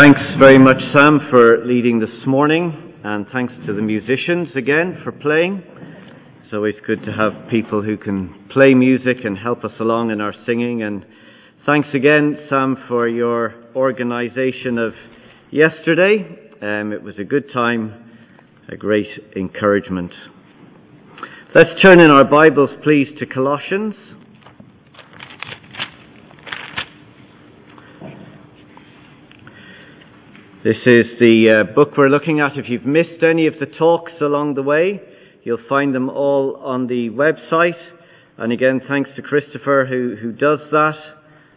Thanks very much, Sam, for leading this morning, and thanks to the musicians again for playing. It's always good to have people who can play music and help us along in our singing. And thanks again, Sam, for your organization of yesterday. Um, it was a good time, a great encouragement. Let's turn in our Bibles, please, to Colossians. This is the uh, book we're looking at. If you've missed any of the talks along the way, you'll find them all on the website. And again, thanks to Christopher who, who does that.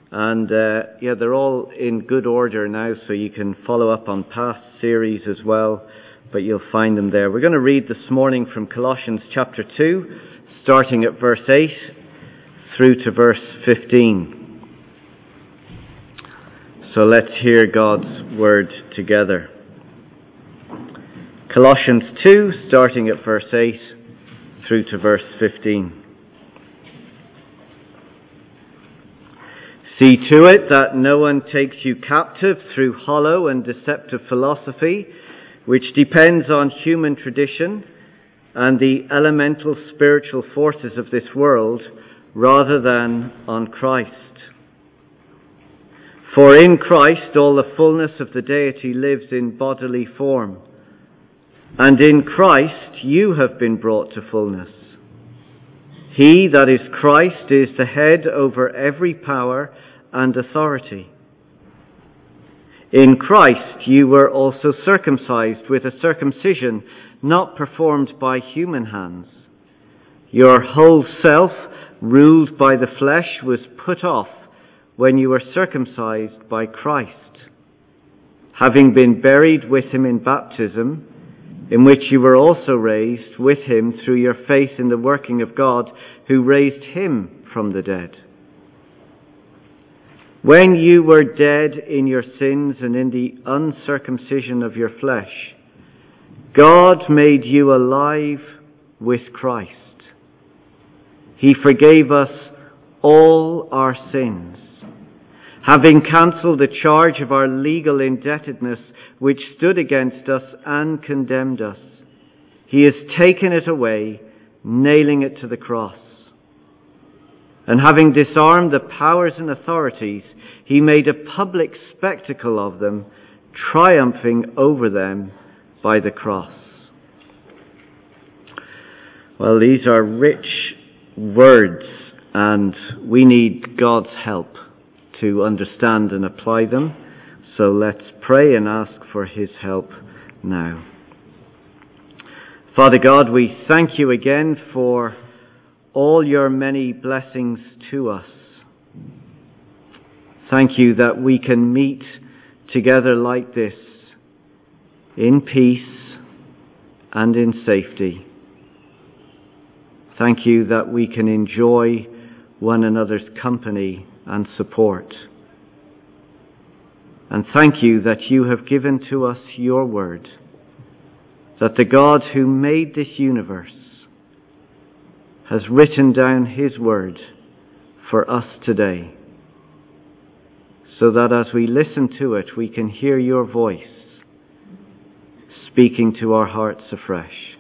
And uh, yeah, they're all in good order now, so you can follow up on past series as well. But you'll find them there. We're going to read this morning from Colossians chapter 2, starting at verse 8 through to verse 15. So let's hear God's word together. Colossians 2, starting at verse 8 through to verse 15. See to it that no one takes you captive through hollow and deceptive philosophy, which depends on human tradition and the elemental spiritual forces of this world rather than on Christ. For in Christ all the fullness of the deity lives in bodily form. And in Christ you have been brought to fullness. He, that is Christ, is the head over every power and authority. In Christ you were also circumcised with a circumcision not performed by human hands. Your whole self, ruled by the flesh, was put off when you were circumcised by Christ, having been buried with him in baptism, in which you were also raised with him through your faith in the working of God who raised him from the dead. When you were dead in your sins and in the uncircumcision of your flesh, God made you alive with Christ. He forgave us all our sins having cancelled the charge of our legal indebtedness which stood against us and condemned us. He has taken it away, nailing it to the cross. And having disarmed the powers and authorities, he made a public spectacle of them, triumphing over them by the cross. Well, these are rich words, and we need God's help to understand and apply them. So let's pray and ask for His help now. Father God, we thank you again for all your many blessings to us. Thank you that we can meet together like this in peace and in safety. Thank you that we can enjoy one another's company and support. And thank you that you have given to us your word, that the God who made this universe has written down his word for us today, so that as we listen to it, we can hear your voice speaking to our hearts afresh.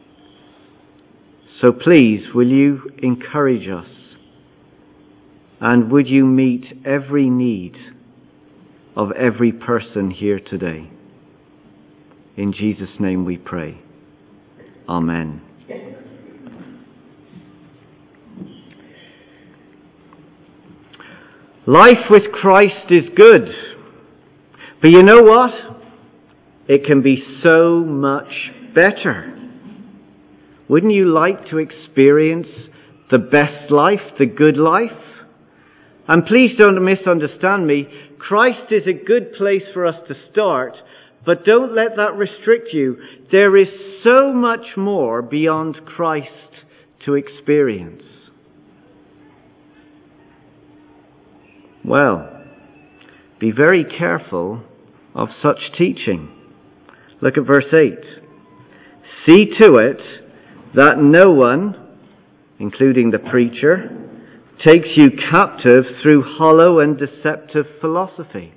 So please, will you encourage us and would you meet every need of every person here today? In Jesus' name we pray. Amen. Life with Christ is good. But you know what? It can be so much better. Wouldn't you like to experience the best life, the good life? And please don't misunderstand me. Christ is a good place for us to start, but don't let that restrict you. There is so much more beyond Christ to experience. Well, be very careful of such teaching. Look at verse 8. See to it that no one, including the preacher, takes you captive through hollow and deceptive philosophy.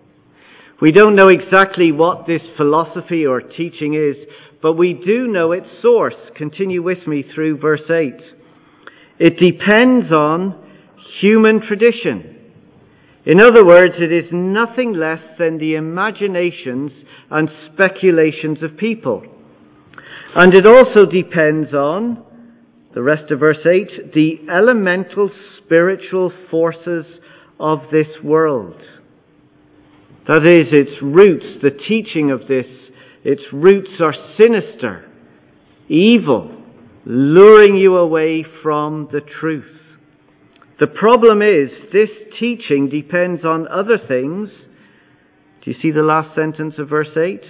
We don't know exactly what this philosophy or teaching is, but we do know its source. Continue with me through verse 8. It depends on human tradition. In other words, it is nothing less than the imaginations and speculations of people. And it also depends on, the rest of verse 8, the elemental spiritual forces of this world. That is, its roots, the teaching of this, its roots are sinister, evil, luring you away from the truth. The problem is, this teaching depends on other things. Do you see the last sentence of verse 8?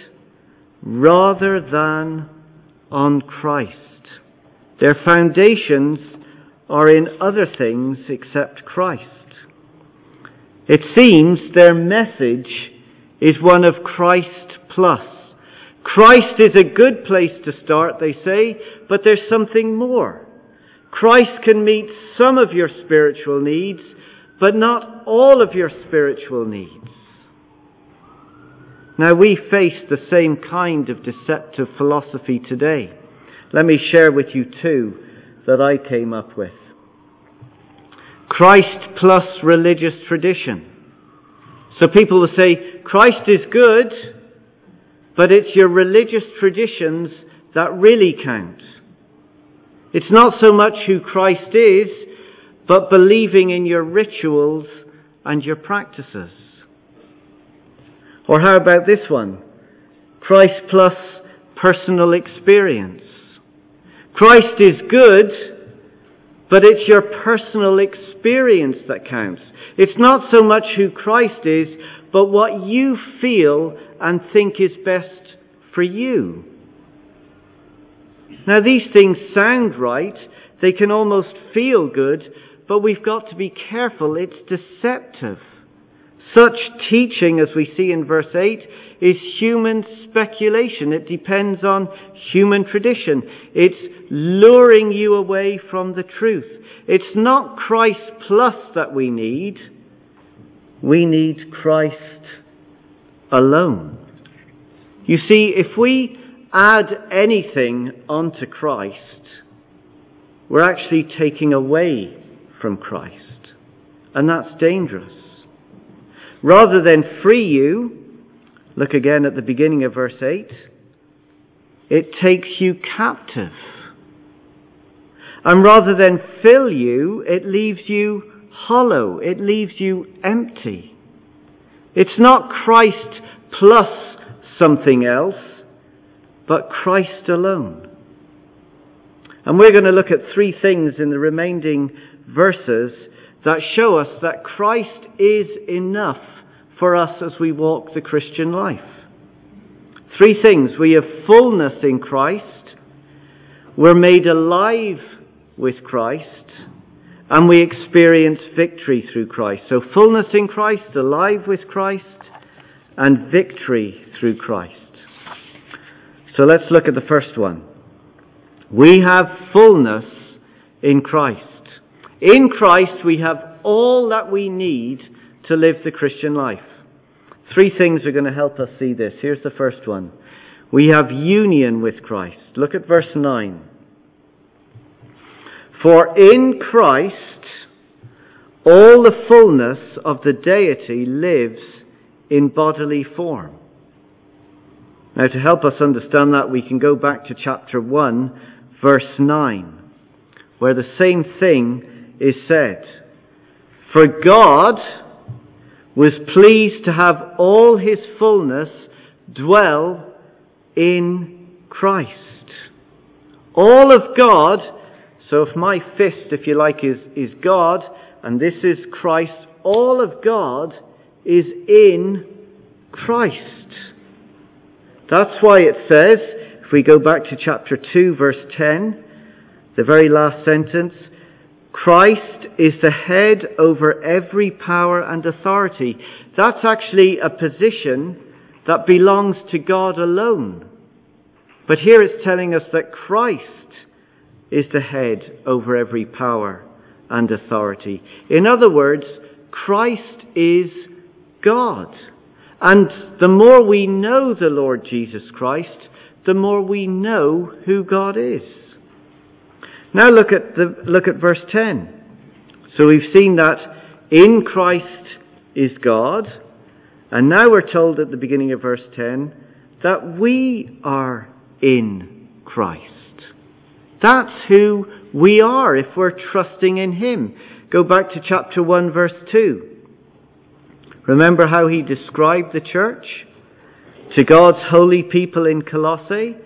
Rather than on Christ. Their foundations are in other things except Christ. It seems their message is one of Christ plus. Christ is a good place to start, they say, but there's something more. Christ can meet some of your spiritual needs, but not all of your spiritual needs. Now we face the same kind of deceptive philosophy today. Let me share with you two that I came up with. Christ plus religious tradition. So people will say, Christ is good, but it's your religious traditions that really count. It's not so much who Christ is, but believing in your rituals and your practices. Or how about this one? Christ plus personal experience. Christ is good, but it's your personal experience that counts. It's not so much who Christ is, but what you feel and think is best for you. Now these things sound right. They can almost feel good, but we've got to be careful. It's deceptive. Such teaching, as we see in verse 8, is human speculation. It depends on human tradition. It's luring you away from the truth. It's not Christ plus that we need. We need Christ alone. You see, if we add anything onto Christ, we're actually taking away from Christ. And that's dangerous. Rather than free you, look again at the beginning of verse 8, it takes you captive. And rather than fill you, it leaves you hollow. It leaves you empty. It's not Christ plus something else but Christ alone. And we're going to look at three things in the remaining verses that show us that Christ is enough for us as we walk the Christian life. Three things. We have fullness in Christ. We're made alive with Christ. And we experience victory through Christ. So fullness in Christ, alive with Christ, and victory through Christ. So let's look at the first one. We have fullness in Christ. In Christ we have all that we need to live the Christian life. Three things are going to help us see this. Here's the first one. We have union with Christ. Look at verse 9. For in Christ all the fullness of the deity lives in bodily form. Now, to help us understand that, we can go back to chapter 1, verse 9, where the same thing is said. For God was pleased to have all his fullness dwell in Christ. All of God, so if my fist, if you like, is, is God, and this is Christ, all of God is in Christ. That's why it says, if we go back to chapter 2, verse 10, the very last sentence, Christ is the head over every power and authority. That's actually a position that belongs to God alone. But here it's telling us that Christ is the head over every power and authority. In other words, Christ is God. And the more we know the Lord Jesus Christ, the more we know who God is. Now look at the, look at verse 10. So we've seen that in Christ is God, and now we're told at the beginning of verse 10 that we are in Christ. That's who we are if we're trusting in Him. Go back to chapter 1 verse 2. Remember how he described the church? To God's holy people in Colossae,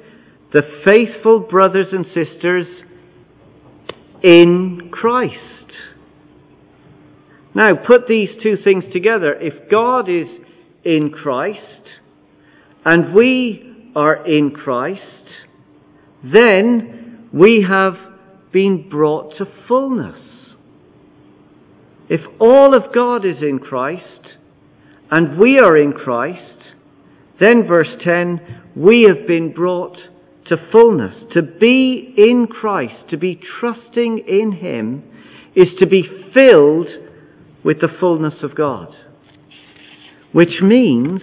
the faithful brothers and sisters in Christ. Now, put these two things together. If God is in Christ and we are in Christ, then we have been brought to fullness. If all of God is in Christ and we are in Christ, then verse 10, we have been brought to fullness. To be in Christ, to be trusting in Him, is to be filled with the fullness of God. Which means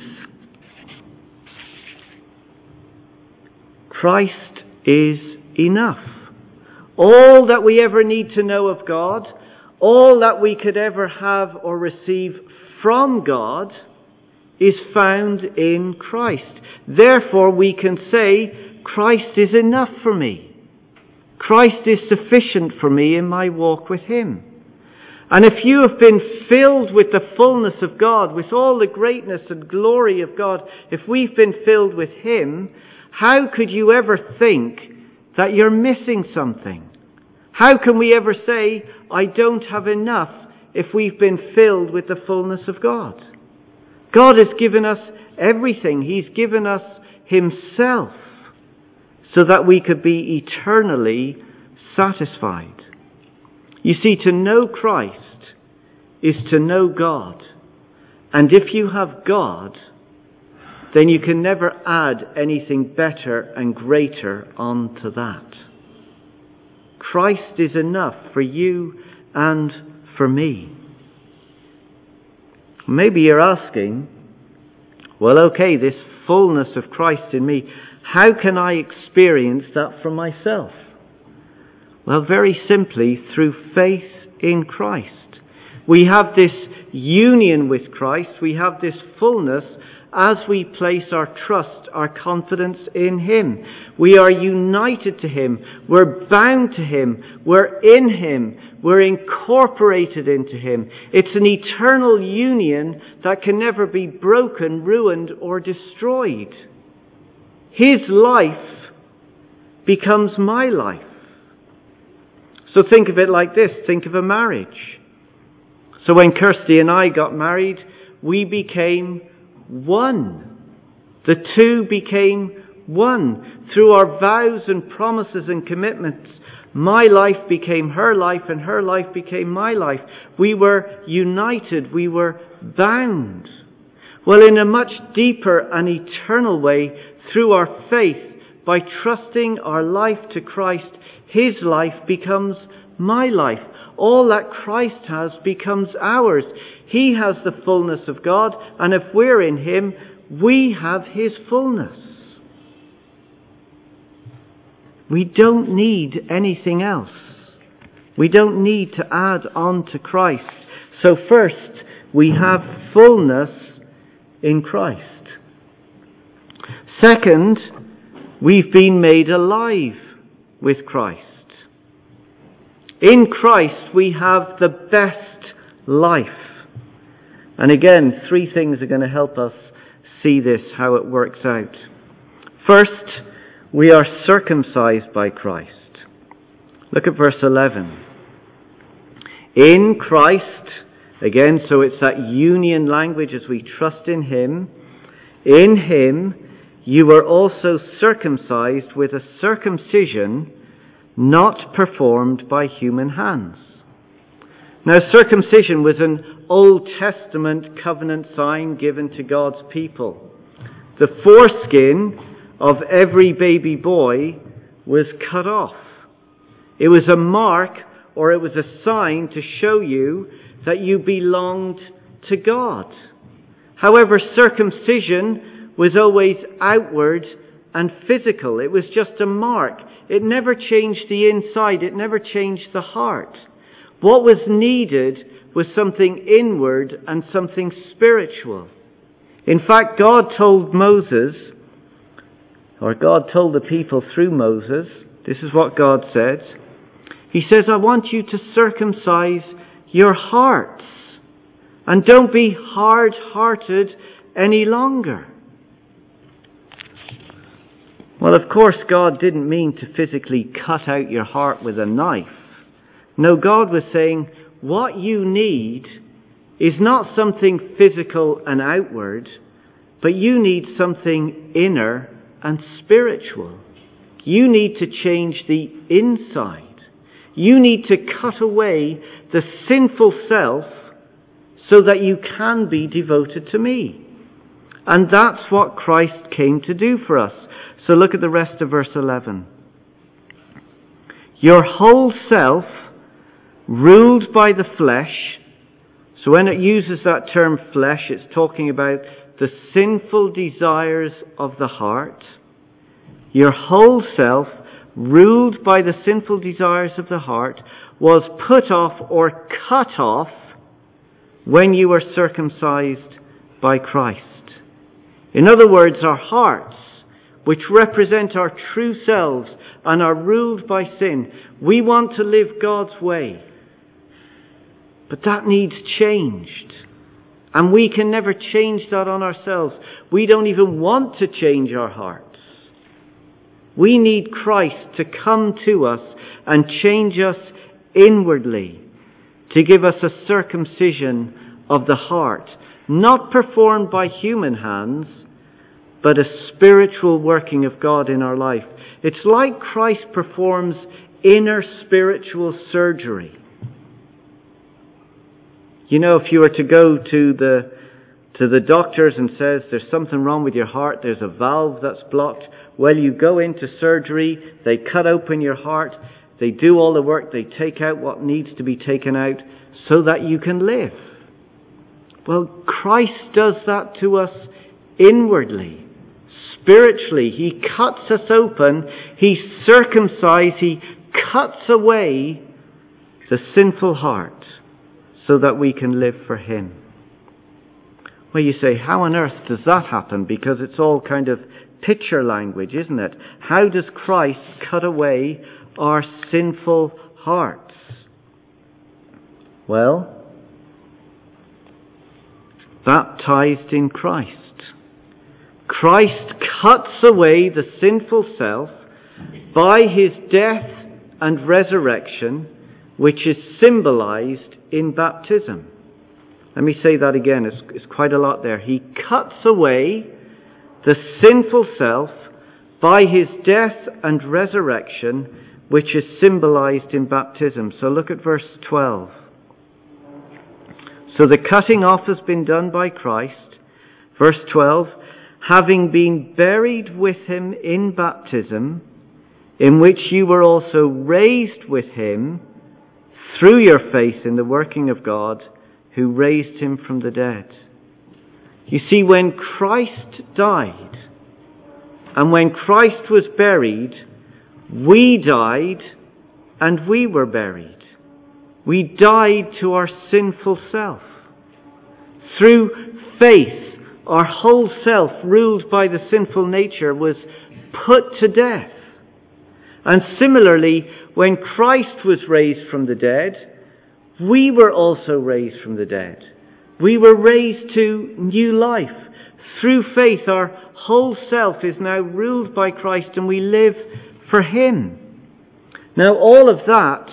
Christ is enough. All that we ever need to know of God, all that we could ever have or receive from God, is found in Christ. Therefore, we can say, Christ is enough for me. Christ is sufficient for me in my walk with Him. And if you have been filled with the fullness of God, with all the greatness and glory of God, if we've been filled with Him, how could you ever think that you're missing something? How can we ever say, I don't have enough if we've been filled with the fullness of God? God has given us everything. He's given us Himself so that we could be eternally satisfied. You see, to know Christ is to know God. And if you have God, then you can never add anything better and greater onto that. Christ is enough for you and for me. Maybe you're asking, well, okay, this fullness of Christ in me, how can I experience that for myself? Well, very simply, through faith in Christ. We have this union with Christ, we have this fullness as we place our trust, our confidence in Him. We are united to Him. We're bound to Him. We're in Him. We're incorporated into Him. It's an eternal union that can never be broken, ruined, or destroyed. His life becomes my life. So think of it like this. Think of a marriage. So when Kirsty and I got married, we became one. The two became one. Through our vows and promises and commitments, my life became her life and her life became my life. We were united. We were bound. Well, in a much deeper and eternal way, through our faith, by trusting our life to Christ, His life becomes my life. All that Christ has becomes ours. He has the fullness of God, and if we're in Him, we have His fullness. We don't need anything else. We don't need to add on to Christ. So first, we have fullness in Christ. Second, we've been made alive with Christ. In Christ, we have the best life. And again, three things are going to help us see this, how it works out. First, we are circumcised by Christ. Look at verse 11. In Christ, again, so it's that union language as we trust in Him. In Him, you were also circumcised with a circumcision not performed by human hands. Now, circumcision was an Old Testament covenant sign given to God's people. The foreskin of every baby boy was cut off. It was a mark or it was a sign to show you that you belonged to God. However, circumcision was always outward and physical. It was just a mark. It never changed the inside. It never changed the heart. What was needed was something inward and something spiritual. In fact, God told Moses, or God told the people through Moses, this is what God said. He says, I want you to circumcise your hearts and don't be hard hearted any longer. Well, of course, God didn't mean to physically cut out your heart with a knife. No, God was saying, what you need is not something physical and outward, but you need something inner and spiritual. You need to change the inside. You need to cut away the sinful self so that you can be devoted to me. And that's what Christ came to do for us. So look at the rest of verse 11. Your whole self, ruled by the flesh, so when it uses that term flesh, it's talking about the sinful desires of the heart. Your whole self, ruled by the sinful desires of the heart, was put off or cut off when you were circumcised by Christ. In other words, our hearts, which represent our true selves and are ruled by sin, we want to live God's way. But that needs changed. And we can never change that on ourselves. We don't even want to change our hearts. We need Christ to come to us and change us inwardly, to give us a circumcision of the heart, not performed by human hands, but a spiritual working of God in our life. It's like Christ performs inner spiritual surgery. You know, if you were to go to the to the doctors and says there's something wrong with your heart, there's a valve that's blocked, well, you go into surgery, they cut open your heart, they do all the work, they take out what needs to be taken out so that you can live. Well, Christ does that to us inwardly, spiritually. He cuts us open, He circumcises, He cuts away the sinful heart so that we can live for Him. Well, you say, how on earth does that happen? Because it's all kind of picture language, isn't it? How does Christ cut away our sinful hearts? Well, baptized in Christ. Christ cuts away the sinful self by his death and resurrection, which is symbolized in baptism. Let me say that again, it's, it's quite a lot there. He cuts away the sinful self by his death and resurrection, which is symbolized in baptism. So look at verse 12. So the cutting off has been done by Christ. Verse 12, having been buried with him in baptism, in which you were also raised with him through your faith in the working of God, who raised him from the dead. You see, when Christ died, and when Christ was buried, we died and we were buried. We died to our sinful self. Through faith, our whole self, ruled by the sinful nature, was put to death. And similarly, when Christ was raised from the dead, we were also raised from the dead. We were raised to new life. Through faith, our whole self is now ruled by Christ and we live for Him. Now, all of that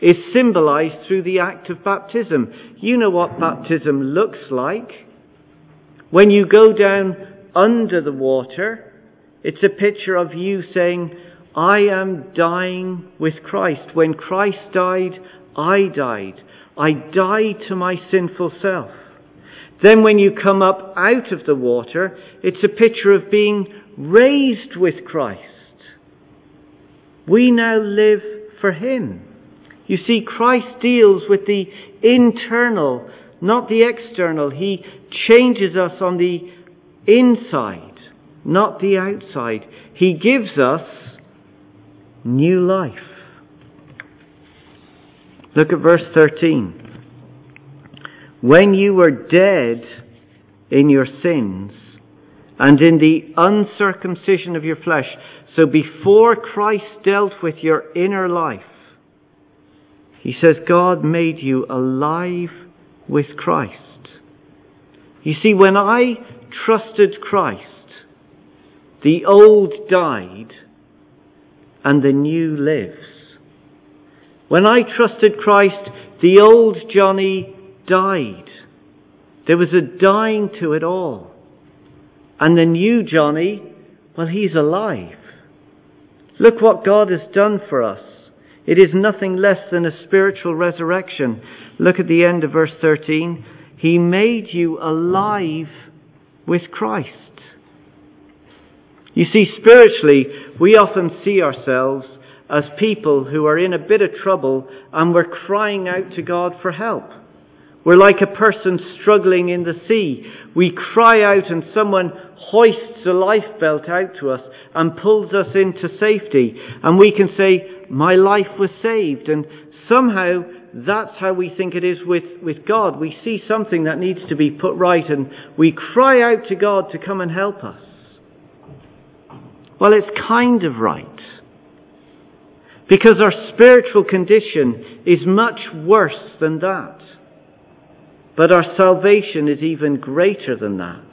is symbolized through the act of baptism. You know what baptism looks like. When you go down under the water, it's a picture of you saying, I am dying with Christ. When Christ died, I died. I died to my sinful self. Then when you come up out of the water, it's a picture of being raised with Christ. We now live for Him. You see, Christ deals with the internal, not the external. He changes us on the inside, not the outside. He gives us new life. Look at verse 13. When you were dead in your sins and in the uncircumcision of your flesh, so before Christ dealt with your inner life, he says God made you alive with Christ. You see, when I trusted Christ, the old died and the new lives. When I trusted Christ, the old Jonny died. There was a dying to it all. And the new Jonny, well, he's alive. Look what God has done for us. It is nothing less than a spiritual resurrection. Look at the end of verse 13. He made you alive with Christ. You see, spiritually, we often see ourselves as people who are in a bit of trouble and we're crying out to God for help. We're like a person struggling in the sea. We cry out and someone hoists a lifebelt out to us and pulls us into safety. And we can say, my life was saved. And somehow that's how we think it is with, with God. We see something that needs to be put right and we cry out to God to come and help us. Well, it's kind of right. Because our spiritual condition is much worse than that. But our salvation is even greater than that.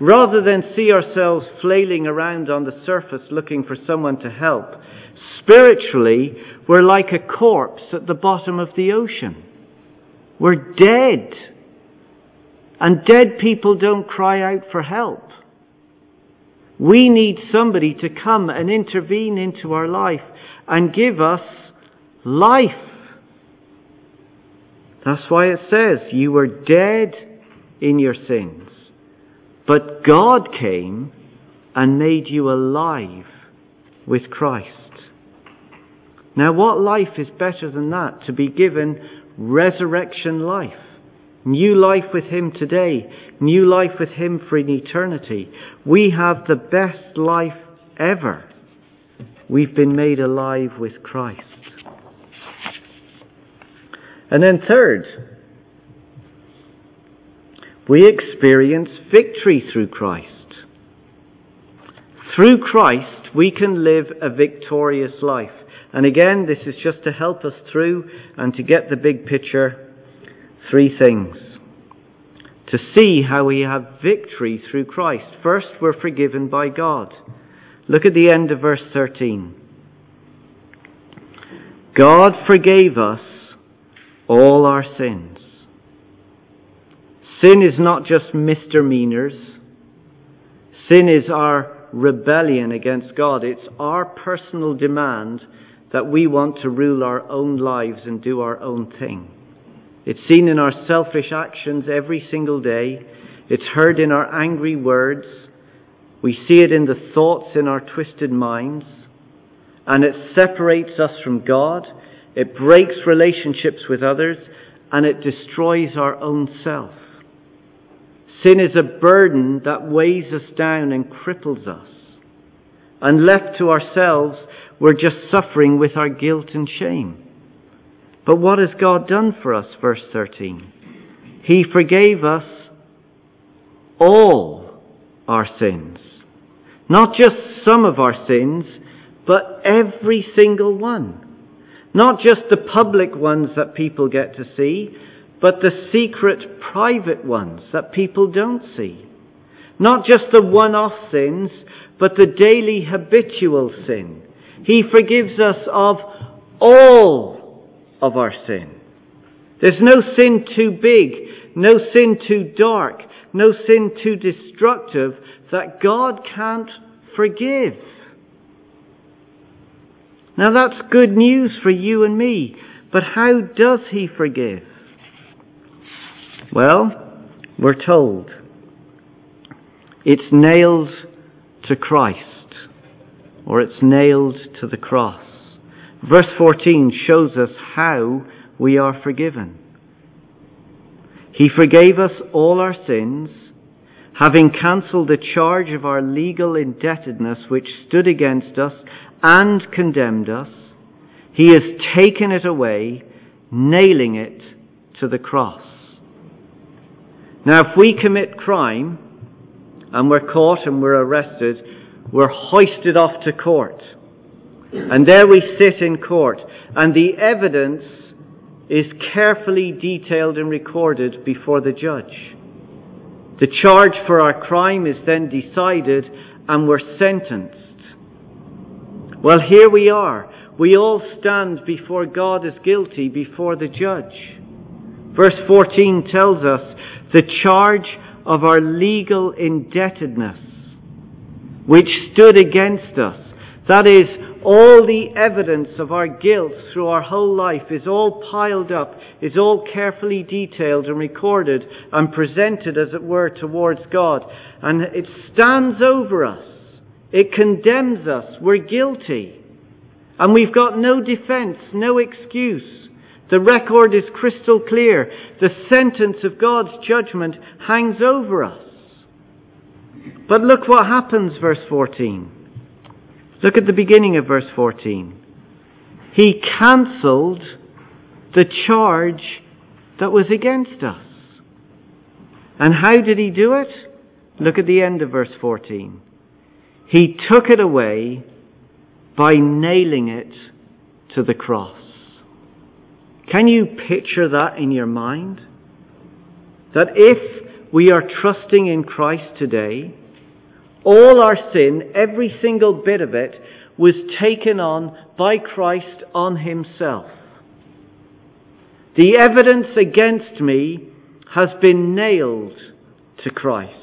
Rather than see ourselves flailing around on the surface looking for someone to help, spiritually, we're like a corpse at the bottom of the ocean. We're dead. And dead people don't cry out for help. We need somebody to come and intervene into our life and give us life. That's why it says, You were dead in your sins, but God came and made you alive with Christ. Now, what life is better than that? To be given resurrection life. New life with Him today. New life with Him for an eternity. We have the best life ever. We've been made alive with Christ. And then third, we experience victory through Christ. Through Christ, we can live a victorious life. And again, this is just to help us through and to get the big picture. Three things. To see how we have victory through Christ. First, we're forgiven by God. Look at the end of verse 13. God forgave us all our sins. Sin is not just misdemeanors. Sin is our rebellion against God. It's our personal demand that we want to rule our own lives and do our own thing. It's seen in our selfish actions every single day. It's heard in our angry words. We see it in the thoughts in our twisted minds. And it separates us from God. It breaks relationships with others. And it destroys our own self. Sin is a burden that weighs us down and cripples us. And left to ourselves, we're just suffering with our guilt and shame. But what has God done for us? Verse 13. He forgave us all our sins. Not just some of our sins, but every single one. Not just the public ones that people get to see, but the secret private ones that people don't see. Not just the one-off sins, but the daily habitual sin he forgives us of all of our sin. There's no sin too big, no sin too dark, no sin too destructive that God can't forgive. Now that's good news for you and me, but how does He forgive? Well, we're told it's nailed to Christ or it's nailed to the cross. Verse 14 shows us how we are forgiven. He forgave us all our sins, having cancelled the charge of our legal indebtedness which stood against us and condemned us. He has taken it away, nailing it to the cross. Now, if we commit crime and we're caught and we're arrested, we're hoisted off to court. And there we sit in court, and the evidence is carefully detailed and recorded before the judge. The charge for our crime is then decided, and we're sentenced. Well, here we are. We all stand before God as guilty before the judge. Verse 14 tells us the charge of our legal indebtedness, which stood against us. That is, all the evidence of our guilt through our whole life is all piled up, is all carefully detailed and recorded and presented, as it were, towards God. And it stands over us. It condemns us. We're guilty. And we've got no defense, no excuse. The record is crystal clear. The sentence of God's judgment hangs over us. But look what happens, verse 14. Look at the beginning of verse 14. He cancelled the charge that was against us. And how did he do it? Look at the end of verse 14. He took it away by nailing it to the cross. Can you picture that in your mind? That if we are trusting in Christ today, all our sin, every single bit of it, was taken on by Christ on himself. The evidence against me has been nailed to Christ.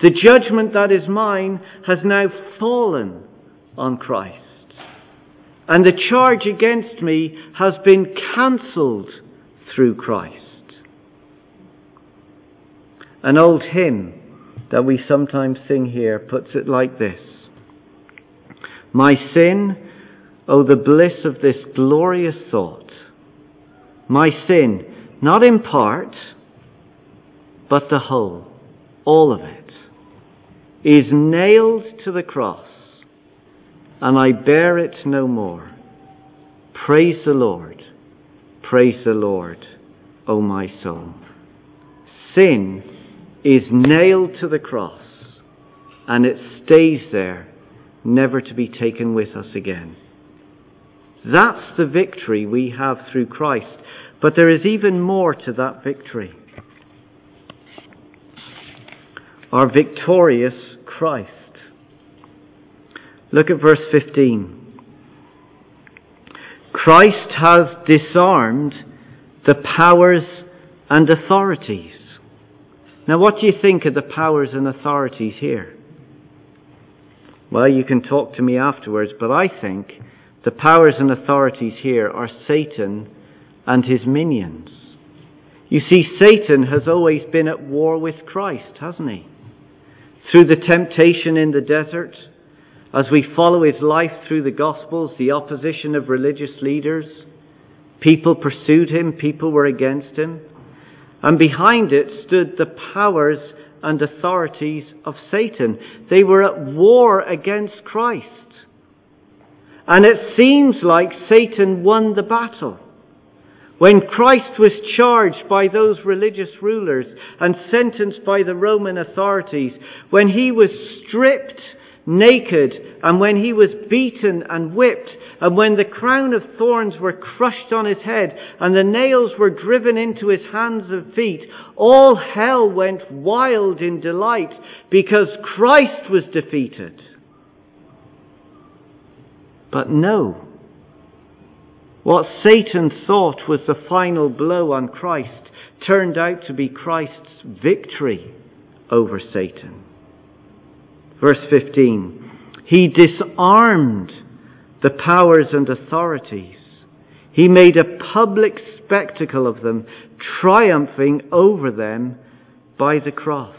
The judgment that is mine has now fallen on Christ. And the charge against me has been cancelled through Christ. An old hymn that we sometimes sing here puts it like this My sin, oh, the bliss of this glorious thought. My sin, not in part, but the whole, all of it, is nailed to the cross and I bear it no more. Praise the Lord. Praise the Lord, O my soul. Sin is nailed to the cross and it stays there, never to be taken with us again. That's the victory we have through Christ. But there is even more to that victory. Our victorious Christ. Look at verse 15. Christ has disarmed the powers and authorities. Now, what do you think of the powers and authorities here? Well, you can talk to me afterwards, but I think the powers and authorities here are Satan and his minions. You see, Satan has always been at war with Christ, hasn't he? Through the temptation in the desert, as we follow his life through the Gospels, the opposition of religious leaders, people pursued him, people were against him, and behind it stood the powers and authorities of Satan. They were at war against Christ. And it seems like Satan won the battle. When Christ was charged by those religious rulers and sentenced by the Roman authorities, when he was stripped naked, and when he was beaten and whipped, and when the crown of thorns were crushed on his head, and the nails were driven into his hands and feet, all hell went wild in delight because Christ was defeated. But no. What Satan thought was the final blow on Christ turned out to be Christ's victory over Satan. Verse 15. He disarmed the powers and authorities. He made a public spectacle of them, triumphing over them by the cross.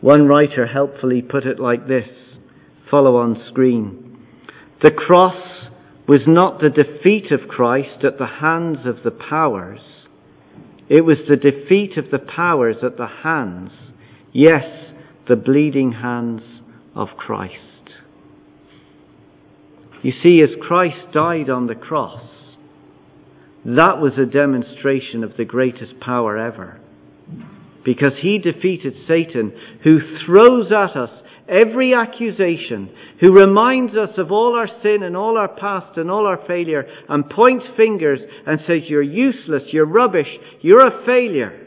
One writer helpfully put it like this follow on screen. The cross was not the defeat of Christ at the hands of the powers, It was the defeat of the powers at the hands, yes, the bleeding hands of Christ. You see, as Christ died on the cross, that was a demonstration of the greatest power ever. Because he defeated Satan, who throws at us every accusation, who reminds us of all our sin and all our past and all our failure, and points fingers and says, You're useless, you're rubbish, you're a failure.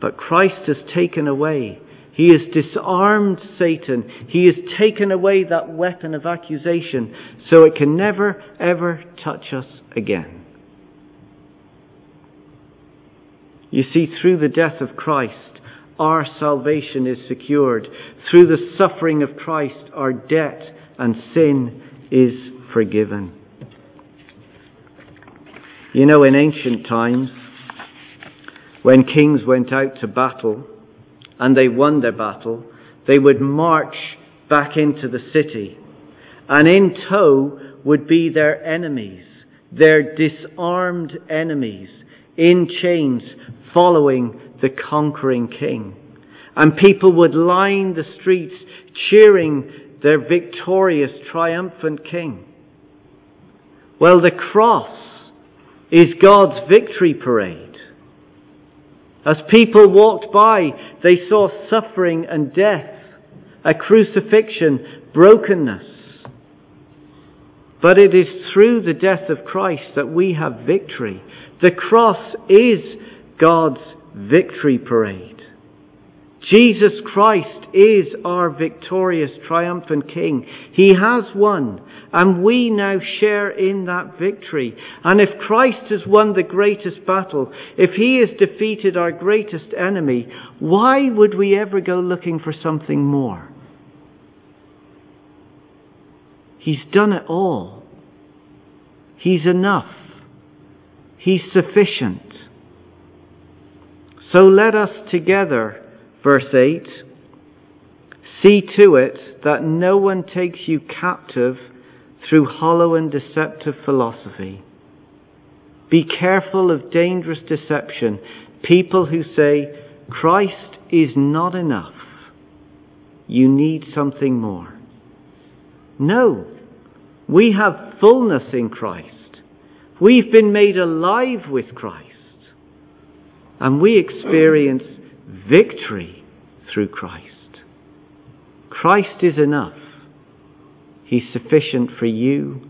But Christ has taken away. He has disarmed Satan. He has taken away that weapon of accusation so it can never, ever touch us again. You see, through the death of Christ, our salvation is secured. Through the suffering of Christ, our debt and sin is forgiven. You know, in ancient times, when kings went out to battle and they won their battle, they would march back into the city. And in tow would be their enemies, their disarmed enemies, in chains, following the conquering king. And people would line the streets cheering their victorious, triumphant king. Well, the cross is God's victory parade. As people walked by, they saw suffering and death, a crucifixion, brokenness. But it is through the death of Christ that we have victory. The cross is God's victory parade. Jesus Christ is our victorious, triumphant King. He has won, and we now share in that victory. And if Christ has won the greatest battle, if He has defeated our greatest enemy, why would we ever go looking for something more? He's done it all. He's enough. He's sufficient. So let us together, verse 8, see to it that no one takes you captive through hollow and deceptive philosophy. Be careful of dangerous deception. People who say, Christ is not enough. You need something more. No. We have fullness in Christ. We've been made alive with Christ. And we experience victory through Christ. Christ is enough. He's sufficient for you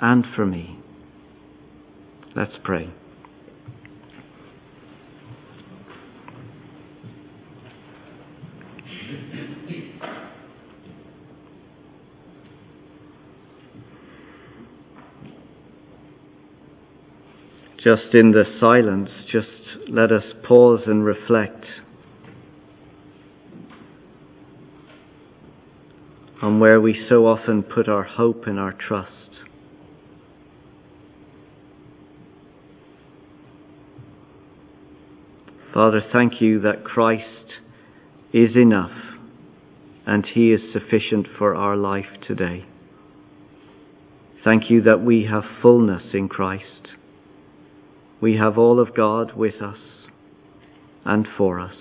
and for me. Let's pray. Just in the silence, just let us pause and reflect on where we so often put our hope and our trust. Father, thank you that Christ is enough and He is sufficient for our life today. Thank you that we have fullness in Christ we have all of God with us and for us.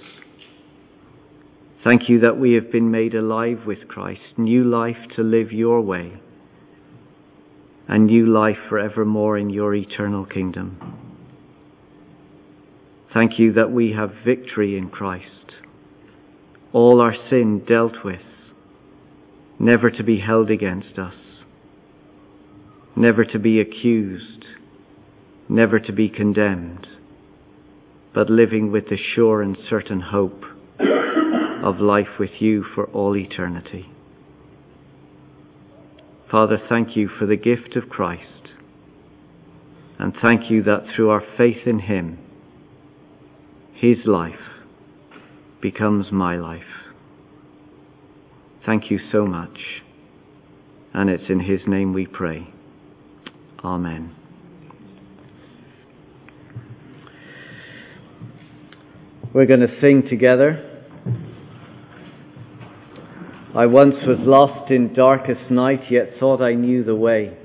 Thank you that we have been made alive with Christ, new life to live your way, and new life forevermore in your eternal kingdom. Thank you that we have victory in Christ, all our sin dealt with, never to be held against us, never to be accused never to be condemned, but living with the sure and certain hope of life with you for all eternity. Father, thank you for the gift of Christ, and thank you that through our faith in Him, His life becomes my life. Thank you so much, and it's in His name we pray. Amen. We're going to sing together. I once was lost in darkest night, yet thought I knew the way.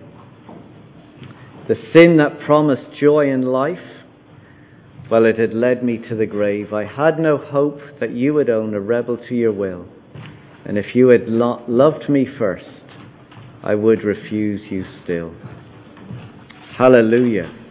The sin that promised joy and life Well, it had led me to the grave. I had no hope that you would own a rebel to your will. And if you had lo- loved me first, I would refuse you still. Hallelujah.